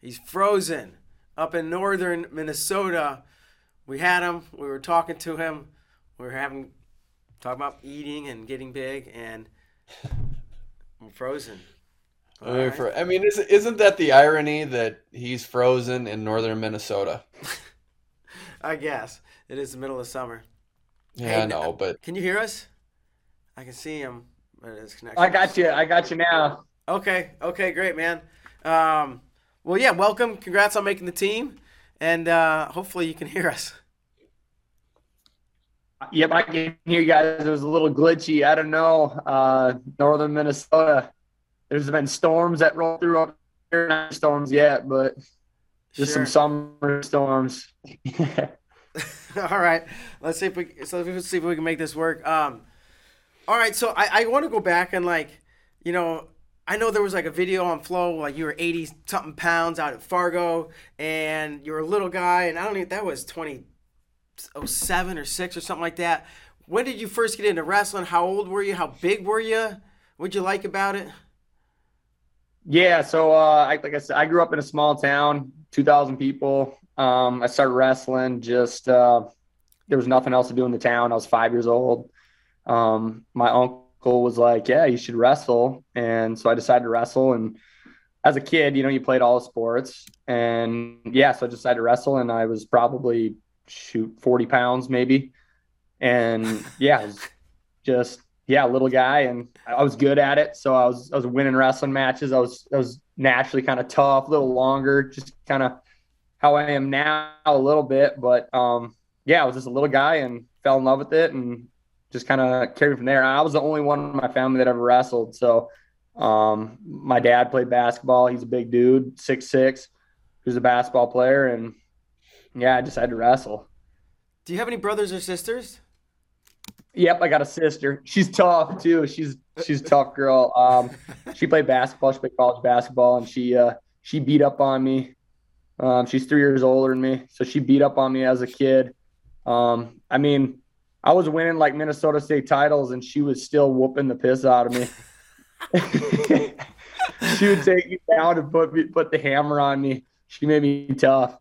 He's frozen up in northern Minnesota. We had him. We were talking to him. We were having talking about eating and getting big, and I'm frozen. I mean, for, I mean, is, isn't that the irony that he's frozen in northern Minnesota? I guess it is the middle of summer. Yeah, Hey, I know, but Can you hear us? I can see him, but his connection. I got you. I got you now. Okay. Okay. Great, man. Um, well, yeah. Welcome. Congrats on making the team, and uh, hopefully you can hear us. Yep, I can hear you guys. It was a little glitchy. I don't know. Uh, northern Minnesota. There's been storms that roll through up here. Not storms yet, but just Sure. some summer storms. all right. Let's see if we so let's see if we can make this work. Um, all right. So I, I want to go back and like, you know, I know there was like a video on Flo like you were eighty something pounds out at Fargo and you were a little guy and I don't even that was twenty oh seven or six or something like that. When did you first get into wrestling? How old were you? How big were you? What'd you like about it? Yeah, so uh, I, like I said, I grew up in a small town, 2,000 people. Um, I started wrestling. Just uh, there was nothing else to do in the town. I was five years old. Um, my uncle was like, "Yeah, you should wrestle," and so I decided to wrestle. And as a kid, you know, you played all sports, and yeah, so I decided to wrestle, and I was probably shoot 40 pounds maybe, and yeah, just yeah, little guy, and I was good at it. So I was I was winning wrestling matches. I was I was naturally kind of tough, a little longer, just kind of how I am now a little bit. But um, yeah, I was just a little guy and fell in love with it, and just kind of carried from there. I was the only one in my family that ever wrestled. So um, my dad played basketball. He's a big dude, six six, who's a basketball player, and yeah, I decided to wrestle. Do you have any brothers or sisters? Yep, I got a sister. She's tough too. She's she's a tough girl. Um, she played basketball. She played college basketball, and she uh, she beat up on me. Um, she's three years older than me, so she beat up on me as a kid. Um, I mean, I was winning like Minnesota State titles, and she was still whooping the piss out of me. she would take me down and put me, put the hammer on me. She made me tough.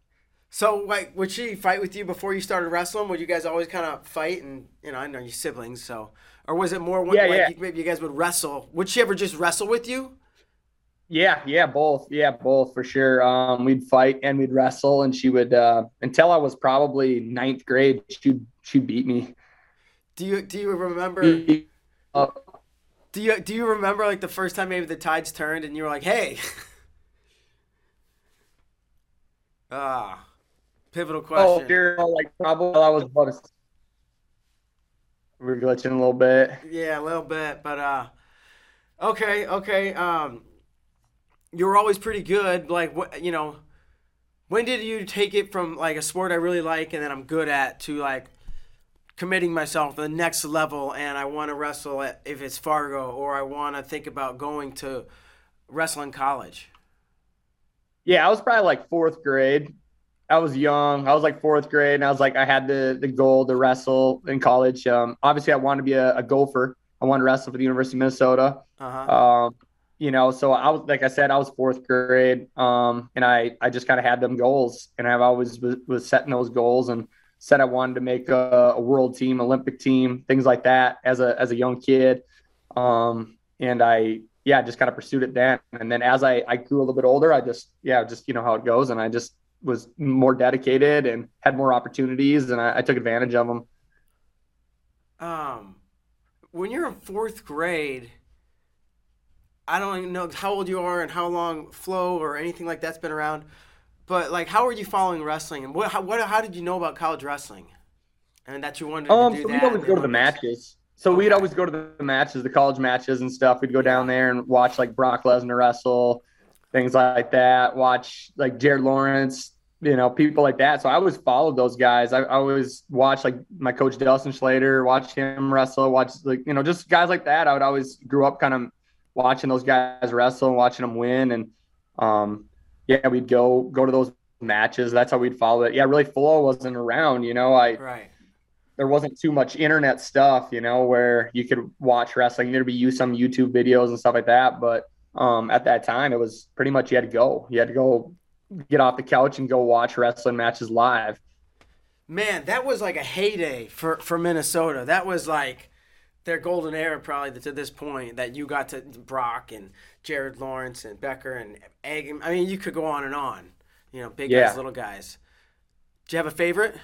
So, like, would she fight with you before you started wrestling? Would you guys always kind of fight? And you know, I know your siblings, so or was it more when Yeah, like yeah. you- maybe you guys would wrestle? Would she ever just wrestle with you? Yeah, yeah, both. Yeah, both for sure. Um, we'd fight and we'd wrestle, and she would uh, until I was probably ninth grade. She'd she would beat me. Do you do you remember? Uh, Do you do you remember like the first time maybe the tides turned and you were like, hey? ah, pivotal question. oh, question. sure. Like probably I was about. A, we we're glitching a little bit. Yeah, a little bit, but uh, okay, okay. Um, you were always pretty good. Like what you know, when did you take it from like a sport I really like and that I'm good at to like committing myself to the next level and I want to wrestle at if it's Fargo or I want to think about going to wrestling college. Yeah, I was probably like fourth grade. I was young. I was like fourth grade, and I was like, I had the the goal to wrestle in college. Um, obviously, I wanted to be a, a gopher. I wanted to wrestle for the University of Minnesota. Uh huh. Um, you know, so I was like I said, I was fourth grade, um, and I I just kind of had them goals, and I've always was, was setting those goals and said I wanted to make a, a world team, Olympic team, things like that as a as a young kid, um, and I yeah just kind of pursued it then, and then as I I grew a little bit older, I just yeah just you know how it goes, and I just was more dedicated and had more opportunities, and I, I took advantage of them. Um, when you're in fourth grade, I don't even know how old you are and how long Flo or anything like that's been around, but like, how were you following wrestling and what? How, what? How did you know about college wrestling? And that you wanted Um, to do so that. we'd always go to the matches. So we'd always go to the matches, the college matches and stuff. We'd go down there and watch like Brock Lesnar wrestle. things like that. Watch like Jared Lawrence, you know, people like that. So I always followed those guys. I, I always watched like my coach Dustin Schlatter, watched him wrestle, watch like you know just guys like that. I would always grew up kind of watching those guys wrestle and watching them win, and um, yeah, we'd go go to those matches. That's how we'd follow it. Yeah, really, Flo wasn't around. You know, I right. There wasn't too much internet stuff, you know, where you could watch wrestling. There'd be you some YouTube videos and stuff like that, but um, at that time, it was pretty much you had to go. You had to go get off the couch and go watch wrestling matches live. Man, that was like a heyday for for Minnesota. That was like their golden era, probably to this point. That you got to Brock and Jared Lawrence and Becker and Egg. I mean, you could go on and on. You know, big yeah. guys, little guys. Do you have a favorite?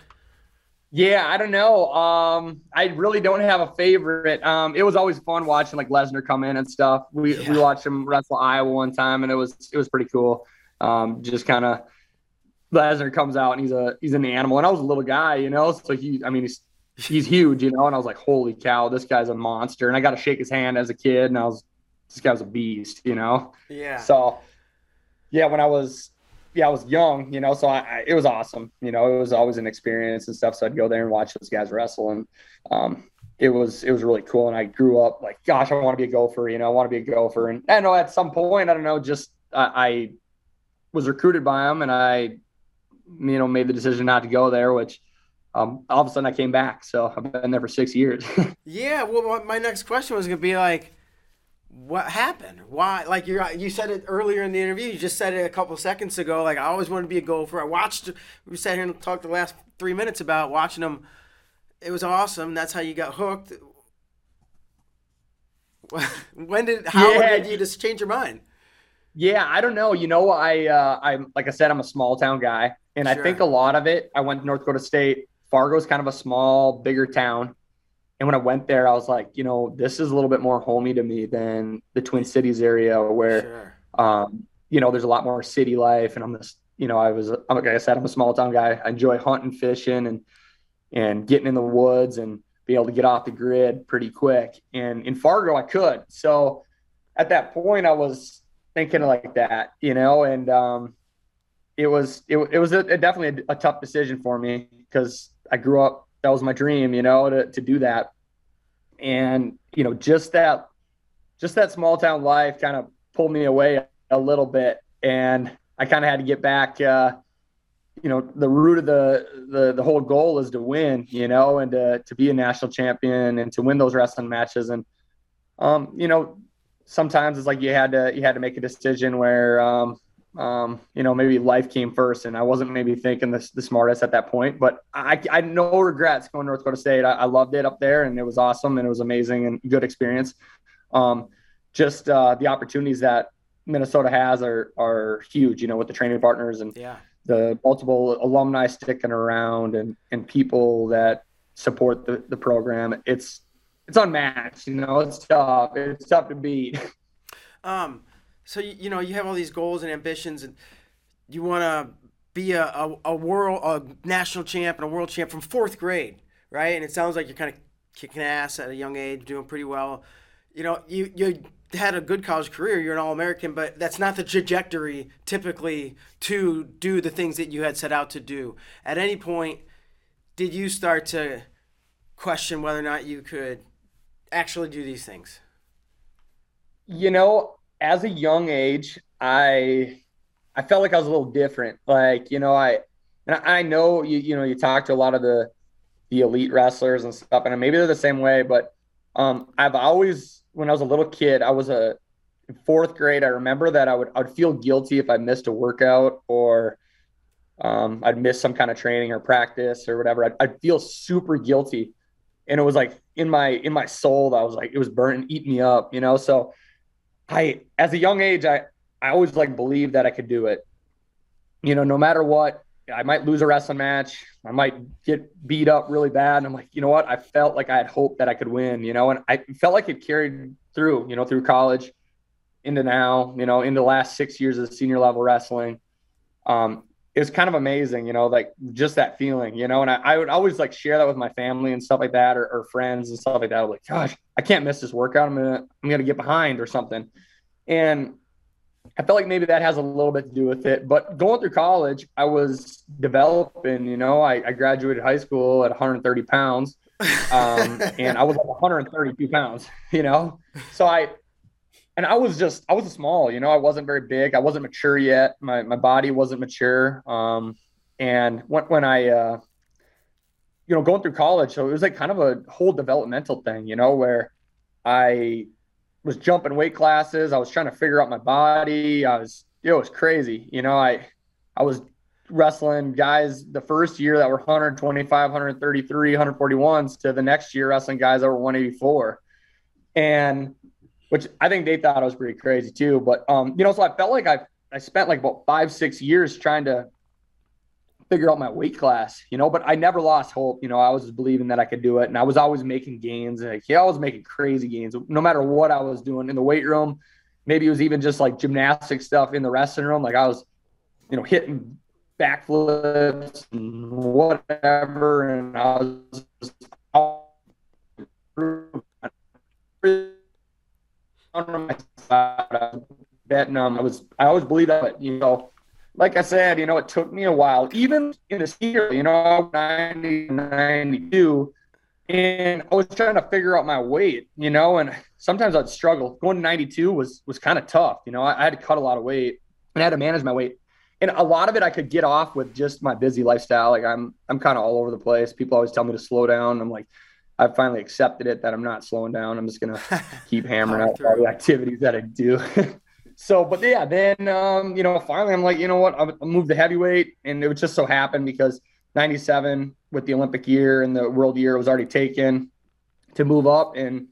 Yeah, I don't know. Um, I really don't have a favorite. Um, it was always fun watching like Lesnar come in and stuff. We yeah. we watched him wrestle Iowa one time, and it was it was pretty cool. Um, just kind of Lesnar comes out and he's a he's an animal, and I was a little guy, you know, so he I mean he's he's huge, you know, and I was like, holy cow, this guy's a monster, and I got to shake his hand as a kid, and I was this guy was a beast, you know. Yeah. So yeah, when I was yeah, I was young, you know, so I, I, it was awesome. You know, it was always an experience and stuff. So I'd go there and watch those guys wrestle, and um, it was it was really cool. And I grew up like, gosh, I want to be a gopher. You know, I want to be a gopher. And I know at some point, I don't know, just I, I was recruited by him, and I, you know, made the decision not to go there, which. Um, all of a sudden, I came back, so I've been there for six years. yeah, well, my next question was gonna be like, what happened? Why? Like you you said it earlier in the interview. You just said it a couple seconds ago. Like I always wanted to be a gopher. I watched. We sat here and talked the last three minutes about watching them. It was awesome. That's how you got hooked. when did how yeah. did you just change your mind? Yeah, I don't know. You know, I uh, I'm like I said, I'm a small town guy, and sure. I think a lot of it. I went to North Dakota State. Fargo's kind of a small, bigger town. And when I went there, I was like, you know, this is a little bit more homey to me than the Twin Cities area where, sure. um, you know, there's a lot more city life. And I'm just, you know, I was, like I said, I'm a small town guy. I enjoy hunting, fishing, and and getting in the woods and be able to get off the grid pretty quick. And in Fargo, I could. So at that point, I was thinking like that, you know, and um, it was it, it was a, a definitely a, a tough decision for me because I grew up that was my dream, you know, to, to do that. And, you know, just that, just that small town life kind of pulled me away a little bit. And I kind of had to get back, uh, you know, the root of the, the, the whole goal is to win, you know, and to, to be a national champion and to win those wrestling matches. And, um, you know, sometimes it's like you had to, you had to make a decision where, um, um, you know, maybe life came first, and I wasn't maybe thinking the, the smartest at that point. But I, I had no regrets going to North Dakota State. I, I, loved it up there, and it was awesome, and it was amazing and good experience. Um, just uh, the opportunities that Minnesota has are are huge. You know, with the training partners and yeah. the multiple alumni sticking around, and and people that support the, the program. It's it's unmatched. You know, it's tough. It's tough to beat. Um so you, you know you have all these goals and ambitions, and you want to be a, a, a world a national champ and a world champ from fourth grade, right? And it sounds like you're kind of kicking ass at a young age, doing pretty well. You know, you you had a good college career, you're an All American, but that's not the trajectory typically to do the things that you had set out to do. At any point, did you start to question whether or not you could actually do these things? You know, as a young age, I I felt like I was a little different. Like, you know, I and I know you you know, you talk to a lot of the the elite wrestlers and stuff, and maybe they're the same way, but um I've always when I was a little kid, I was a fourth grade, I remember that I would I would feel guilty if I missed a workout or um, I'd miss some kind of training or practice or whatever. I'd, I'd, feel super guilty, and it was like in my in my soul I was like it was burning, eating me up, you know. So I, as a young age, I, I always like believed that I could do it. You know, no matter what, I might lose a wrestling match. I might get beat up really bad. And I'm like, you know what? I felt like I had hope that I could win, you know, and I felt like it carried through, you know, through college into now, you know, in the last six years of senior level wrestling. Um, it was kind of amazing, you know, like just that feeling, you know, and I, I would always like share that with my family and stuff like that, or, or friends and stuff like that. I was like, gosh, I can't miss this workout. I'm gonna, I'm gonna get behind or something. And I felt like maybe that has a little bit to do with it. But going through college, I was developing. You know, I, I graduated high school at 130 pounds, um, and I was like 132 pounds. You know, so I and I was just I was small. You know, I wasn't very big. I wasn't mature yet. My my body wasn't mature. Um, and when when I uh, you know going through college, so it was like kind of a whole developmental thing. You know, where I was jumping weight classes. I was trying to figure out my body. I was, it was crazy. You know, I, I was wrestling guys the first year that were 125, 133, 141s to the next year wrestling guys that were 184. And which I think they thought I was pretty crazy too. But, um, you know, so I felt like I, I spent like about five, six years trying to figure out my weight class, you know, but I never lost hope. You know, I was just believing that I could do it and I was always making gains. Like, yeah, I was making crazy gains no matter what I was doing in the weight room. Maybe it was even just like gymnastic stuff in the wrestling room. Like I was, you know, hitting backflips and whatever. And I was just betting um, I was, I always believed that, you know, like I said, you know, it took me a while, even in this year, you know, 90, 92, and I was trying to figure out my weight, you know, and sometimes I'd struggle. Going to 92 was was kind of tough, you know. I, I, had to cut a lot of weight and I had to manage my weight, and a lot of it I could get off with just my busy lifestyle. Like I'm I'm kind of all over the place. People always tell me to slow down. I'm like, I've finally accepted it that I'm not slowing down. I'm just gonna keep hammering out all the activities that I do. so, but yeah, then um, you know, finally, I'm like, you know what, I'll, I'll move the heavyweight, and it would just so happen because '97 with the Olympic year and the World year was already taken to move up, and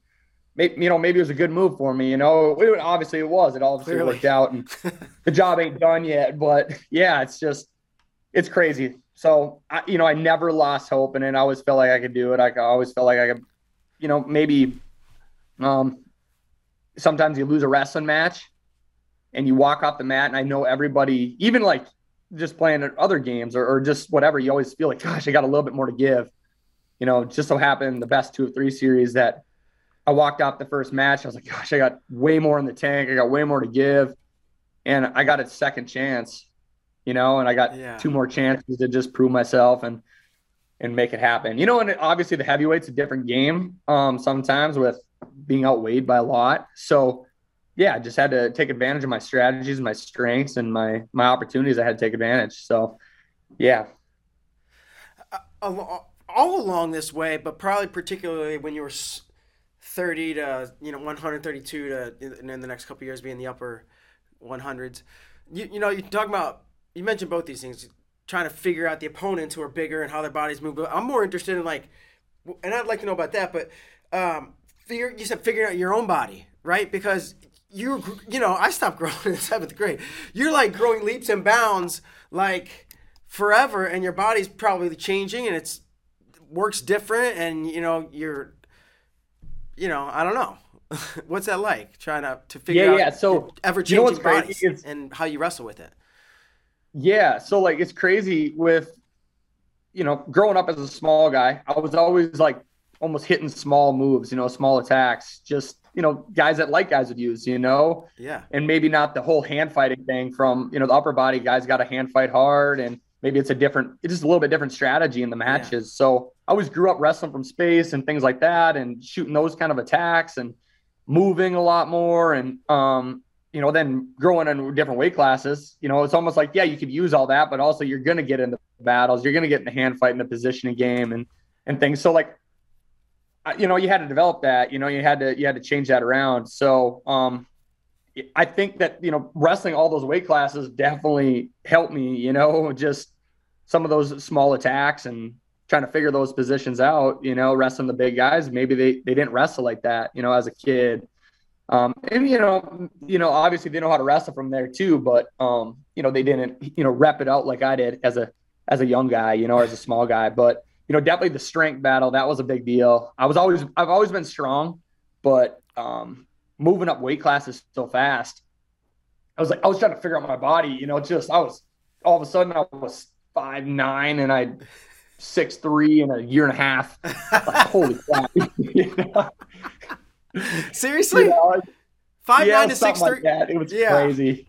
maybe you know maybe it was a good move for me. You know, it, obviously it was. It obviously Clearly. worked out, and the job ain't done yet. But yeah, it's just it's crazy. So I, you know, I never lost hope, and I always felt like I could do it. I always felt like I could, you know, maybe. Um, sometimes you lose a wrestling match and you walk off the mat and I know everybody, even like just playing other games or, or just whatever, you always feel like, gosh, I got a little bit more to give. You know, just so happened the best two of three series that I walked off the first match. I was like, gosh, I got way more in the tank. I got way more to give. And I got a second chance, you know, and I got yeah. two more chances to just prove myself and and make it happen. You know, and obviously the heavyweight's a different game um, sometimes with being outweighed by a lot. So yeah, I just had to take advantage of my strategies, my strengths, and my my opportunities. I had to take advantage. So, yeah. All along this way, but probably particularly when you were thirty to you know one hundred thirty-two to and in the next couple years being the upper one hundreds. You you know you talk about you mentioned both these things, trying to figure out the opponents who are bigger and how their bodies move. But I'm more interested in like, and I'd like to know about that. But um, figure you said figuring out your own body, right? Because you you know I stopped growing in seventh grade. You're like growing leaps and bounds like forever, and your body's probably changing, and it's works different, and you know you're you know I don't know. What's that like trying to to figure yeah, out yeah. So ever changing you know bodies and how you wrestle with it? Yeah, so like it's crazy with you know growing up as a small guy. I was always like almost hitting small moves, you know, small attacks, just you know, guys that like guys would use, you know? Yeah. And maybe not the whole hand fighting thing from, you know, the upper body guys got to hand fight hard and maybe it's a different, it's just a little bit different strategy in the matches. Yeah. So I always grew up wrestling from space and things like that and shooting those kind of attacks and moving a lot more. And, um, you know, then growing in different weight classes, you know, it's almost like, yeah, you could use all that, but also you're going to get into battles. You're going to get in the hand fight and the positioning game and, and things. So like you know, you had to develop that. You know, you had to you had to change that around. So, um, I think that you know, wrestling all those weight classes definitely helped me. You know, just some of those small attacks and trying to figure those positions out. You know, wrestling the big guys. Maybe they they didn't wrestle like that. You know, as a kid. Um, and you know, you know, obviously they know how to wrestle from there too, but um, you know, they didn't, you know, rep it out like I did as a as a young guy, you know, as a small guy. But you know, definitely the strength battle that was a big deal. I was always I've always been strong, but um, moving up weight classes so fast, I was like I was trying to figure out my body. You know, just I was all of a sudden I was five nine and I six three in a year and a half. Like, holy crap! Seriously, five yeah, nine to six like three. That. It was yeah. crazy.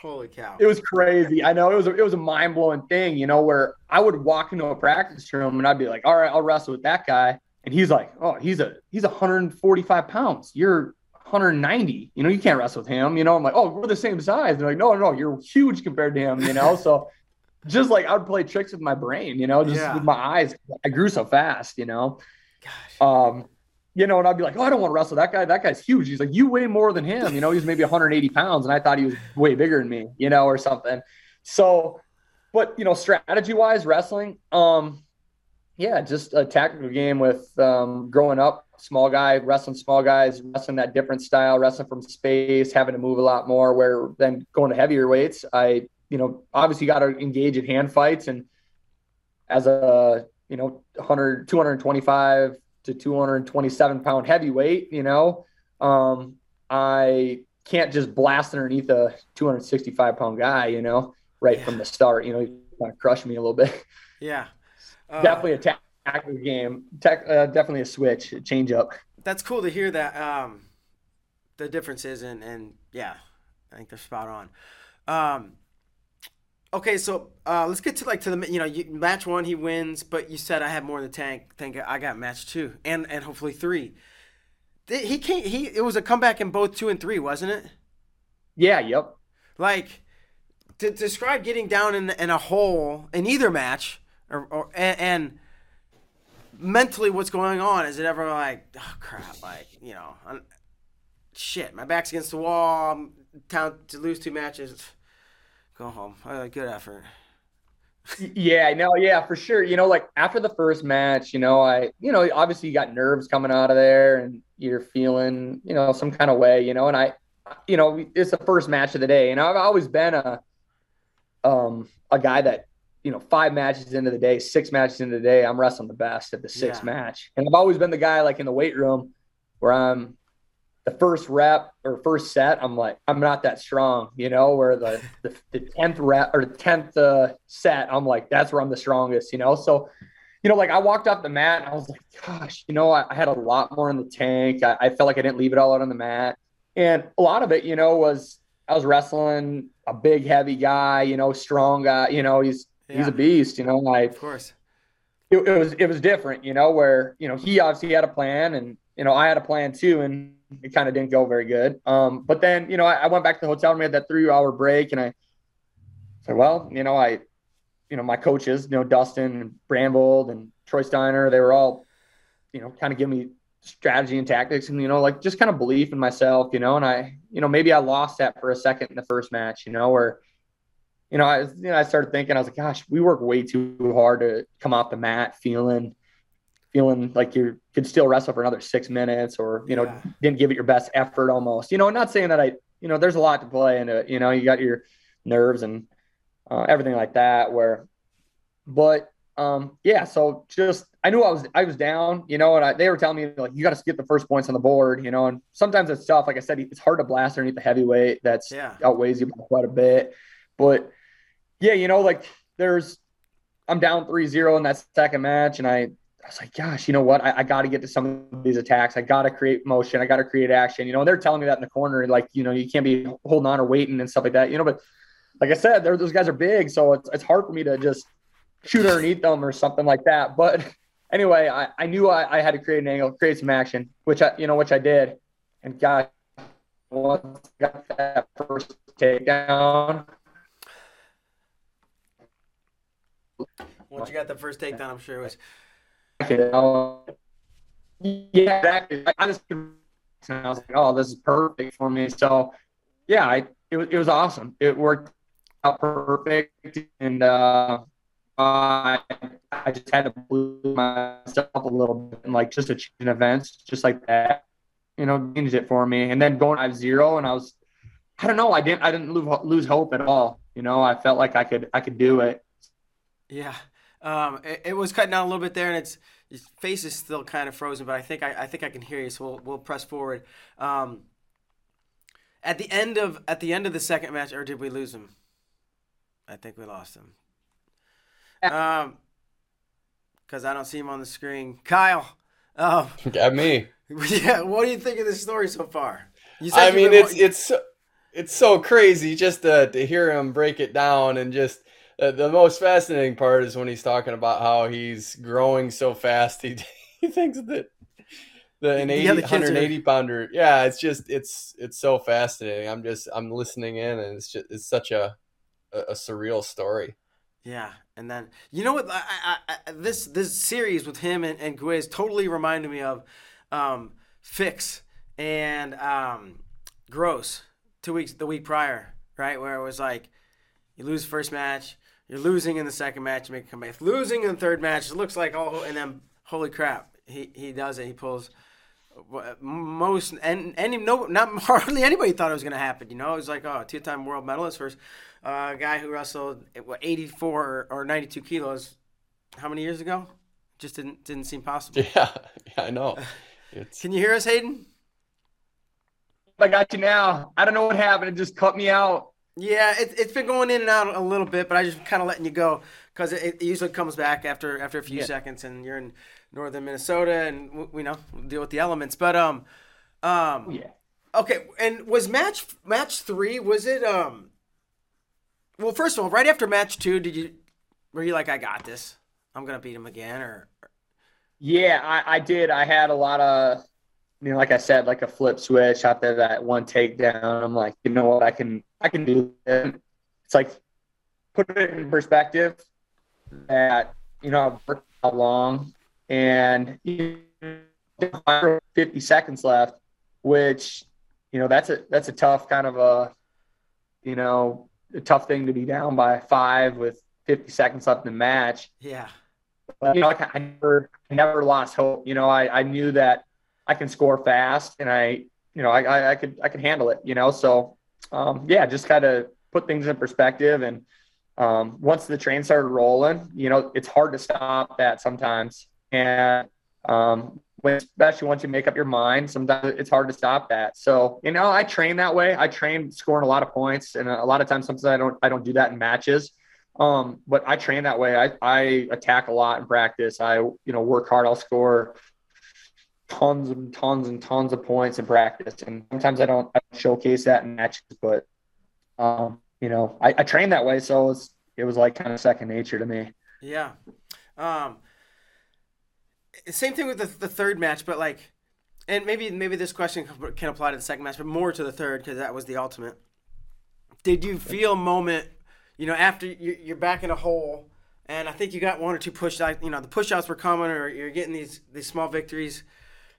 Holy cow! It was crazy. I know it was a, it was a mind blowing thing. You know, where I would walk into a practice room and I'd be like, "All right, I'll wrestle with that guy," and he's like, "Oh, he's a he's 145 pounds. You're 190. You know, you can't wrestle with him. You know, I'm like, oh, we're the same size. They're like, no, no, you're huge compared to him. You know, so just like I would play tricks with my brain. You know, just yeah. with my eyes. I grew so fast. You know, gosh. Um, you know, and I'd be like, oh, I don't want to wrestle that guy. That guy's huge. He's like, you weigh more than him. You know, he's maybe 180 pounds, and I thought he was way bigger than me. You know, or something. So, but you know, strategy wise, wrestling. Um, yeah, just a tactical game with um, growing up, small guy, wrestling small guys, wrestling that different style, wrestling from space, having to move a lot more. Where then going to heavier weights, I, you know, obviously got to engage in hand fights. And as a, you know, 100, 225 to 227 pound heavyweight, you know, um, I can't just blast underneath a 265 pound guy, you know, right yeah. from the start. You know, he kind of crushed me a little bit. Yeah. Uh, definitely a tactical game. Tech, uh, definitely a switch, a change up. That's cool to hear that. Um, the differences and and yeah, I think they're spot on. Um, okay, so uh, let's get to like to the you know you, match one he wins, but you said I have more in the tank. Think I got match two and and hopefully three. He can't. He it was a comeback in both two and three, wasn't it? Yeah. Yep. Like to describe getting down in in a hole in either match or, or and, and, mentally what's going on is it ever like oh crap like you know I'm, shit my back's against the wall i'm down to lose two matches go home uh, good effort yeah no yeah for sure you know like after the first match you know i you know obviously you got nerves coming out of there and you're feeling you know some kind of way you know and i you know it's the first match of the day and i've always been a um a guy that you know, five matches into the day, six matches into the day, I'm wrestling the best at the sixth yeah. match. And I've always been the guy like in the weight room where I'm the first rep or first set, I'm like, I'm not that strong, you know, where the, the, the 10th rep or the 10th uh, set, I'm like, that's where I'm the strongest, you know? So, you know, like I walked off the mat and I was like, gosh, you know, I, I had a lot more in the tank. I, I felt like I didn't leave it all out on the mat. And a lot of it, you know, was I was wrestling a big, heavy guy, you know, strong guy, you know, he's yeah. he's a beast, you know. Like, of course, it, it, was it was different, you know, where you know he obviously had a plan, and you know I had a plan too, and it kind of didn't go very good. Um, but then you know I, I went back to the hotel and we had that three hour break, and I said, well, you know, I, you know, my coaches, you know, Dustin and Brandvold and Troy Steiner, they were all, you know, kind of giving me strategy and tactics and you know like just kind of belief in myself you know and i you know maybe i lost that for a second in the first match you know where you know, I you know, I started thinking, I was like, gosh, we work way too hard to come off the mat feeling feeling like you could still wrestle for another six minutes or, you know, yeah. didn't give it your best effort almost. You know, not saying that I, you know, there's a lot to play into it. You know, you got your nerves and uh, everything like that where but um yeah, so just I knew I was I was down, you know, and I, they were telling me like you got to get the first points on the board, you know, and sometimes it's tough. Like I said, it's hard to blast underneath the heavyweight that's yeah. outweighs you by quite a bit. But yeah, you know, like there's, I'm down 3 0 in that second match. And I, I was like, gosh, you know what? I, I got to get to some of these attacks. I got to create motion. I got to create action. You know, and they're telling me that in the corner, like, you know, you can't be holding on or waiting and stuff like that, you know, but like I said, those guys are big. So it's, it's hard for me to just shoot underneath them or something like that. But anyway, I, I knew I, I had to create an angle, create some action, which I, you know, which I did. And God, once I got that first takedown, Once you got the first takedown, I'm sure it was. Yeah, exactly. I just and I was like, oh, this is perfect for me. So, yeah, I, it was it was awesome. It worked out perfect, and uh, I I just had to believe myself a little bit and like just achieving events just like that, you know, changed it for me. And then going I zero and I was, I don't know, I didn't I didn't lose, lose hope at all. You know, I felt like I could I could do it. Yeah. Um, it, it, was cutting out a little bit there, and it's his face is still kind of frozen, but I think I, I think I can hear you, so we'll, we'll press forward. Um, at the end of at the end of the second match, or did we lose him? I think we lost him. Um, because I don't see him on the screen. Kyle, um, got me. Yeah, what do you think of this story so far? I mean, it's it's it's so crazy just to, to hear him break it down and just the most fascinating part is when he's talking about how he's growing so fast. He he thinks that the an 80, 180 are... pounder. Yeah, it's just it's it's so fascinating. I'm just I'm listening in, and it's just it's such a a, a surreal story. Yeah, and then you know what? I, I, I, this this series with him and, and Gwiz totally reminded me of um, Fix and um, Gross two weeks the week prior, right? Where it was like you lose first match, you're losing in the second match, you make a comeback, losing in the third match. It looks like oh, and then holy crap, he he does it. He pulls most and any no not hardly anybody thought it was going to happen. You know, it was like oh, two time world medalist versus a uh, guy who wrestled what 84 or 92 kilos. How many years ago? Just didn't didn't seem possible. Yeah, yeah, I know. It's... Can you hear us, Hayden? I got you now. I don't know what happened. It just cut me out. Yeah, it, it's been going in and out a little bit, but I just kind of letting you go because it, it, usually comes back after after a few yeah. seconds, and you're in northern Minnesota, and we know we'll deal with the elements. But um, um, yeah. Okay, and was match match three? Was it um? Well, first of all, right after match two, did you were you like, I got this? I'm gonna beat him again, or? Yeah, I, I did. I had a lot of you know, like I said, like a flip switch after that one takedown. I'm like, you know what, I can, I can do it. It's like put it in perspective that you know I've worked how long and you know, 50 seconds left, which you know that's a that's a tough kind of a you know a tough thing to be down by five with 50 seconds left in the match. Yeah. But, you know, like I never, I never lost hope. You know, I, I knew that I can score fast and I, you know, I, I, I could, I could handle it, you know? So, um, yeah, just kind of put things in perspective. And, um, once the train started rolling, you know, it's hard to stop that sometimes. And, um, when, especially once you make up your mind, sometimes it's hard to stop that. So, you know, I train that way. I train scoring a lot of points and a lot of times, sometimes I don't, I don't do that in matches. Um, but I train that way. I, I attack a lot in practice. I, you know, work hard. I'll score tons and tons and tons of points in practice. And sometimes I don't, I don't showcase that in matches, but um, you know, I, I trained that way, so it was, it was like kind of second nature to me. Yeah. Um, same thing with the, the third match, but like, and maybe maybe this question can apply to the second match, but more to the third because that was the ultimate. Did you feel a moment, you know, after you're back in a hole, and I think you got one or two push you know, the push outs were coming, or you're getting these these small victories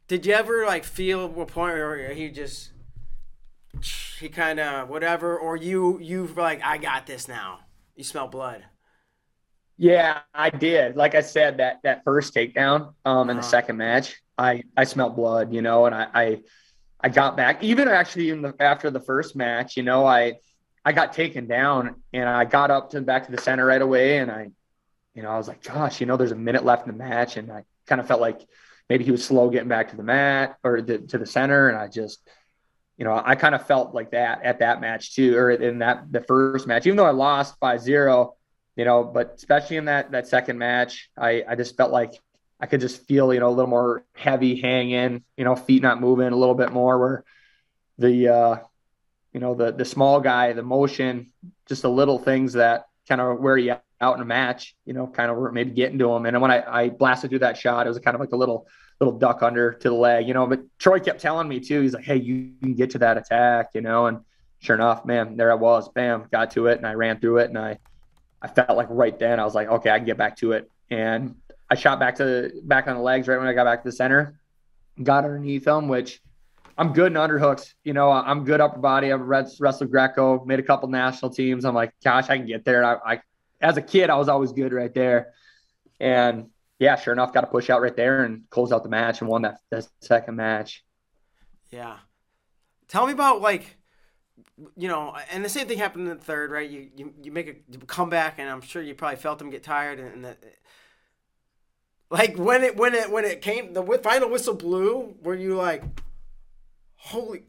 did you ever like feel a point where he just he kind of whatever, or you you like I got this now? You smell blood. Yeah, I did. Like I said, that that first takedown um in uh-huh. the second match, I I smelled blood, you know, and I I, I got back. Even actually in the after the first match, you know, I I got taken down and I got up to back to the center right away, and I, you know, I was like, gosh, you know, there's a minute left in the match, and I kind of felt like maybe he was slow getting back to the mat or the, to the center. And I just, you know, I kind of felt like that at that match too, or in that the first match, even though I lost by zero, you know, but especially in that that second match, I I just felt like I could just feel, you know, a little more heavy hanging, you know, feet not moving a little bit more where the uh you know, the the small guy, the motion, just the little things that kind of wear you out in a match, you know, kind of maybe getting to him. And when I, I blasted through that shot, it was kind of like a little little duck under to the leg, you know. But Troy kept telling me too. He's like, "Hey, you can get to that attack," you know. And sure enough, man, there I was. Bam, got to it, and I ran through it, and I, I felt like right then I was like, okay, I can get back to it, and I shot back to back on the legs right when I got back to the center, got underneath him, which I'm good in underhooks. You know, I'm good upper body. I've wrestled Greco, made a couple national teams. I'm like, gosh, I can get there. I, I, as a kid, I was always good right there. And yeah, sure enough, got a push out right there and closed out the match and won that, that second match. Yeah. Tell me about like, you know, and the same thing happened in the third, right? You you, you make a comeback, and I'm sure you probably felt them get tired, and, and the, like when it when it when it came, the final whistle blew. Were you like, holy?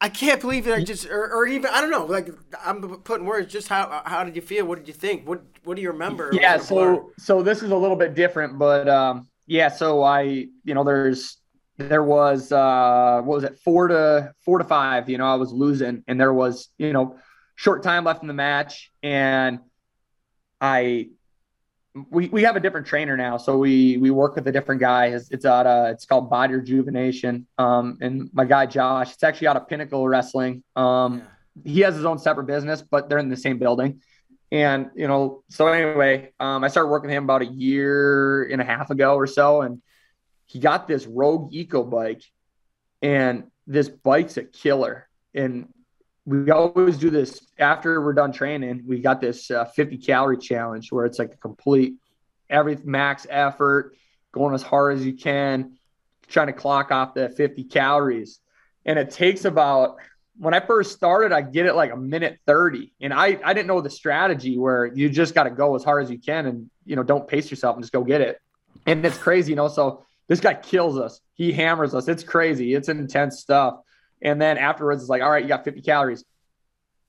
I can't believe it. I just, or, or, even I don't know. Like I'm putting words. Just how how did you feel? What did you think? What what do you remember? Yeah. So so this is a little bit different, but um, yeah. So I you know there's there was uh what was it four to four to five you know i was losing and there was you know short time left in the match and i we, we have a different trainer now so we we work with a different guy it's, it's out uh it's called body rejuvenation um and my guy josh it's actually out of pinnacle wrestling um yeah. he has his own separate business but they're in the same building and you know so anyway um i started working with him about a year and a half ago or so and he got this Rogue Echo bike, and this bike's a killer. And we always do this after we're done training. We got this uh, 50 calorie challenge where it's like a complete every max effort, going as hard as you can, trying to clock off the 50 calories. And it takes about when I first started, I get it like a minute 30. And I, I didn't know the strategy where you just got to go as hard as you can and, you know, don't pace yourself and just go get it. And it's crazy, you know. So this guy kills us. He hammers us. It's crazy. It's intense stuff. And then afterwards, it's like, all right, you got 50 calories.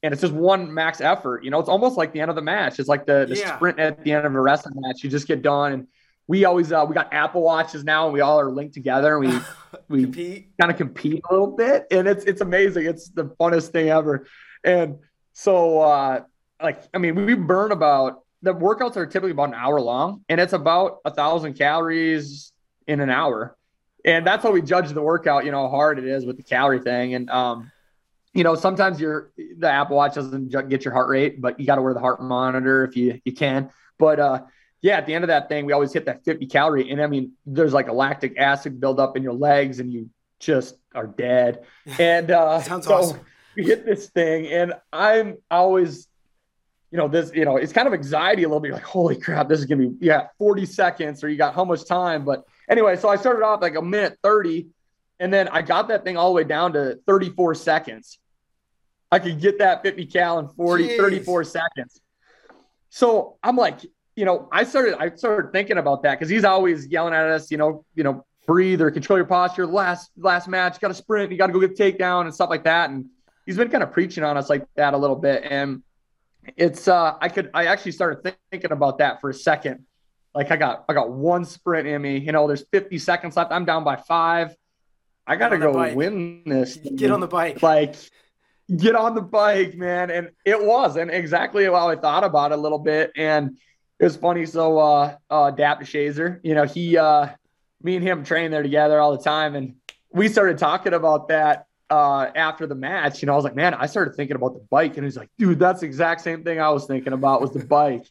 And it's just one max effort. You know, it's almost like the end of the match. It's like the, the yeah. sprint at the end of a wrestling match. You just get done. And we always uh, we got Apple watches now, and we all are linked together. And we we kind of compete a little bit, and it's it's amazing. It's the funnest thing ever. And so, uh, like, I mean, we burn about the workouts are typically about an hour long, and it's about a thousand calories, in an hour. And that's how we judge the workout, you know, how hard it is with the calorie thing. And, um, you know, sometimes your the Apple Watch doesn't get your heart rate, but you got to wear the heart monitor if you you can. But uh, yeah, at the end of that thing, we always hit that 50 calorie, and I mean, there's like a lactic acid buildup in your legs, and you just are dead. And uh, sounds so awesome. We hit this thing, and I'm always you know, this, you know, it's kind of anxiety a little bit like, holy crap, this is gonna be, yeah, 40 seconds or you got how much time. But anyway, so I started off like a minute 30, and then I got that thing all the way down to 34 seconds. I could get that 50 cal in 40, Jeez. 34 seconds. So I'm like, you know, I started, I started thinking about that because he's always yelling at us, you know, you know, breathe or control your posture. Last last match, got to sprint, you got to go get the takedown and stuff like that. And he's been kind of preaching on us like that a little bit. And it's uh I could I actually started th- thinking about that for a second. Like I got I got one sprint in me. You know, there's 50 seconds left. I'm down by five. I gotta go bike. win this. Get on the bike. Like get on the bike, man. And it was, and exactly how I thought about it a little bit. And it was funny. So uh uh Dap Shazer, you know, he uh me and him train there together all the time. And we started talking about that uh, after the match, you know, I was like, man, I started thinking about the bike, and he's like, dude, that's the exact same thing I was thinking about was the bike,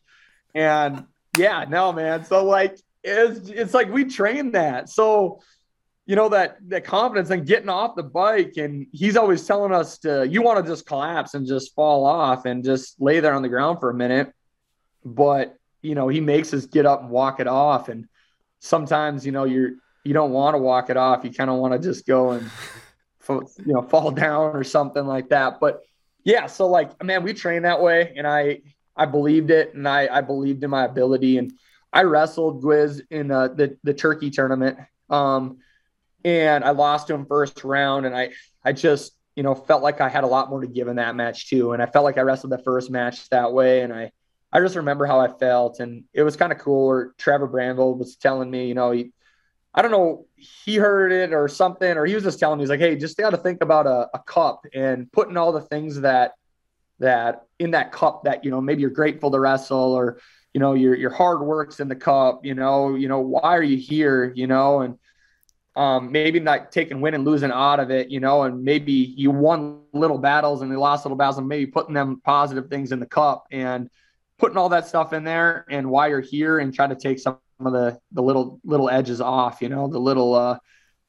and yeah, no, man. So like, it's it's like we train that, so you know that that confidence and getting off the bike, and he's always telling us to, you want to just collapse and just fall off and just lay there on the ground for a minute, but you know, he makes us get up and walk it off, and sometimes you know you're you don't want to walk it off, you kind of want to just go and you know fall down or something like that. But yeah, so like man, we train that way, and I I believed it, and I I believed in my ability, and I wrestled Gwiz in uh, the the Turkey tournament, um, and I lost to him first round, and I I just you know felt like I had a lot more to give in that match too, and I felt like I wrestled the first match that way, and I I just remember how I felt, and it was kind of cool. Where Trevor Brandvold was telling me, you know, he I don't know, he heard it or something, or he was just telling me, he's like, hey, just got to think about a, a cup and putting all the things that that in that cup that you know maybe you're grateful to wrestle or you know your your hard works in the cup you know you know why are you here you know? And um, maybe not taking win and losing out of it you know and maybe you won little battles and you lost little battles and maybe putting them positive things in the cup and putting all that stuff in there and why you're here and trying to take some of the the little little edges off you know the little uh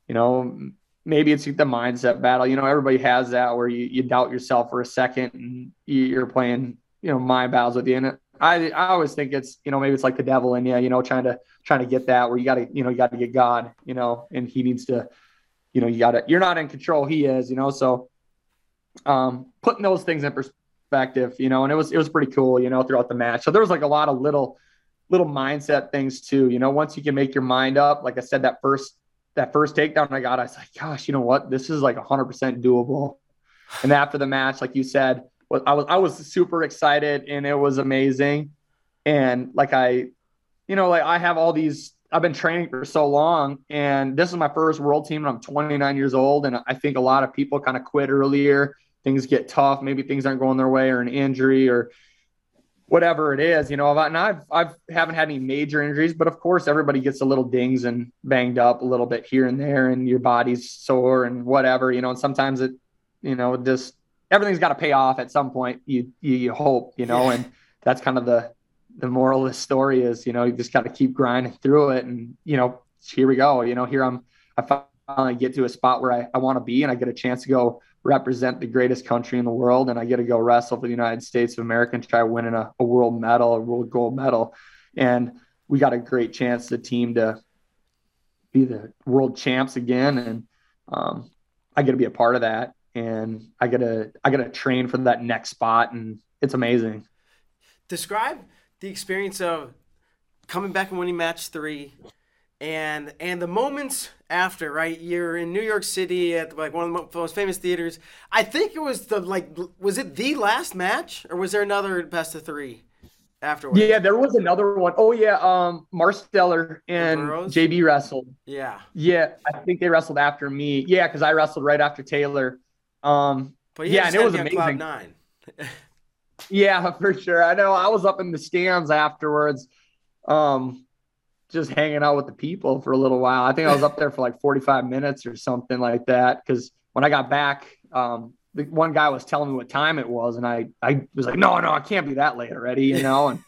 you know maybe it's the mindset battle. You know everybody has that where you, you doubt yourself for a second and you're playing you know mind battles with you and I, I always think it's you know maybe it's like the devil in you you know trying to trying to get that where you got to you know you got to get God you know and he needs to you know you got to you're not in control he is you know. So um putting those things in perspective you know and it was it was pretty cool you know throughout the match. So there was like a lot of little little mindset things too. You know, once you can make your mind up, like I said, that first that first takedown I got, I was like, gosh, you know what? This is like 100% doable. And after the match, like you said, I was I was super excited and it was amazing. And like I, you know, like I have all these I've been training for so long, and this is my first world team, and I'm 29 years old, and I think a lot of people kind of quit earlier. Things get tough, maybe things aren't going their way, or an injury, or whatever it is, you know. And I've I've haven't had any major injuries, but of course, everybody gets a little dings and banged up a little bit here and there, and your body's sore and whatever, you know. And sometimes it, you know, just everything's got to pay off at some point. You you, you hope, you know, yeah. and that's kind of the the moral of the story is, you know, you just got to keep grinding through it. And, you know, here we go. You know, here I'm, I finally get to a spot where I, I want to be and I get a chance to go represent the greatest country in the world. And I get to go wrestle for the United States of America and try winning a, a world medal, a world gold medal. And we got a great chance, the team, to be the world champs again. And um, I get to be a part of that. And I get to, I get to train for that next spot. And it's amazing. Describe the experience of coming back and winning match three and and the moments after right you're in new york city at like one of the most famous theaters. I think it was the like was it the last match or was there another best of three afterwards? Yeah there was another one. Oh yeah um marsteller and jb wrestled. Yeah. Yeah i think they wrestled after me. Yeah because i wrestled right after taylor. Um but yeah and it was amazing. nine. Yeah, for sure. I know I was up in the stands afterwards, um, just hanging out with the people for a little while. I think I was up there for like 45 minutes or something like that. Cause when I got back, um, the one guy was telling me what time it was, and I, I was like, no, no, I can't be that late already, you know? And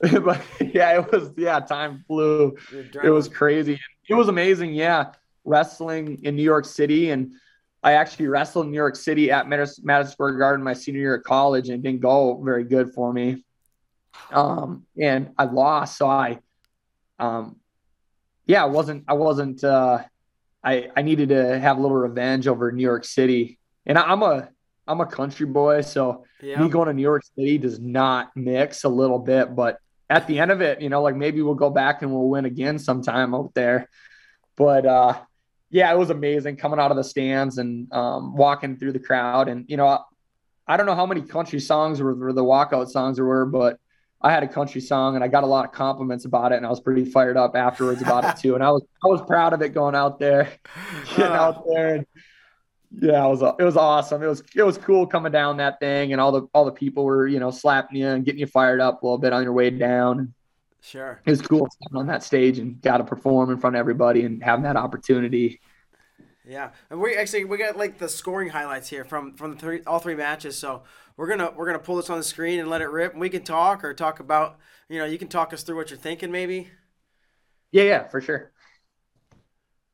but yeah, it was yeah, time flew. It was crazy. It was amazing, yeah. Wrestling in New York City and I actually wrestled in New York City at Madison Square Garden my senior year of college and didn't go very good for me. Um, and I lost. So I, um, yeah, I wasn't, I wasn't, uh, I, I needed to have a little revenge over New York City. And I, am a, I'm a country boy. So yeah. me going to New York City does not mix a little bit, but at the end of it, you know, like maybe we'll go back and we'll win again sometime out there. But, uh, yeah, it was amazing coming out of the stands and um, walking through the crowd. And, you know, I, I don't know how many country songs were, were the walkout songs there were, but I had a country song and I got a lot of compliments about it. And I was pretty fired up afterwards about it too. And I was, I was proud of it going out there, getting out there. And, yeah, it was, it was awesome. It was, it was cool coming down that thing and all the, all the people were, you know, slapping you and getting you fired up a little bit on your way down. Sure. It was cool on that stage and got to perform in front of everybody and having that opportunity. Yeah, and we actually we got like the scoring highlights here from from three, all three matches. So we're gonna we're gonna pull this on the screen and let it rip. And we can talk or talk about you know you can talk us through what you're thinking maybe. Yeah, yeah, for sure.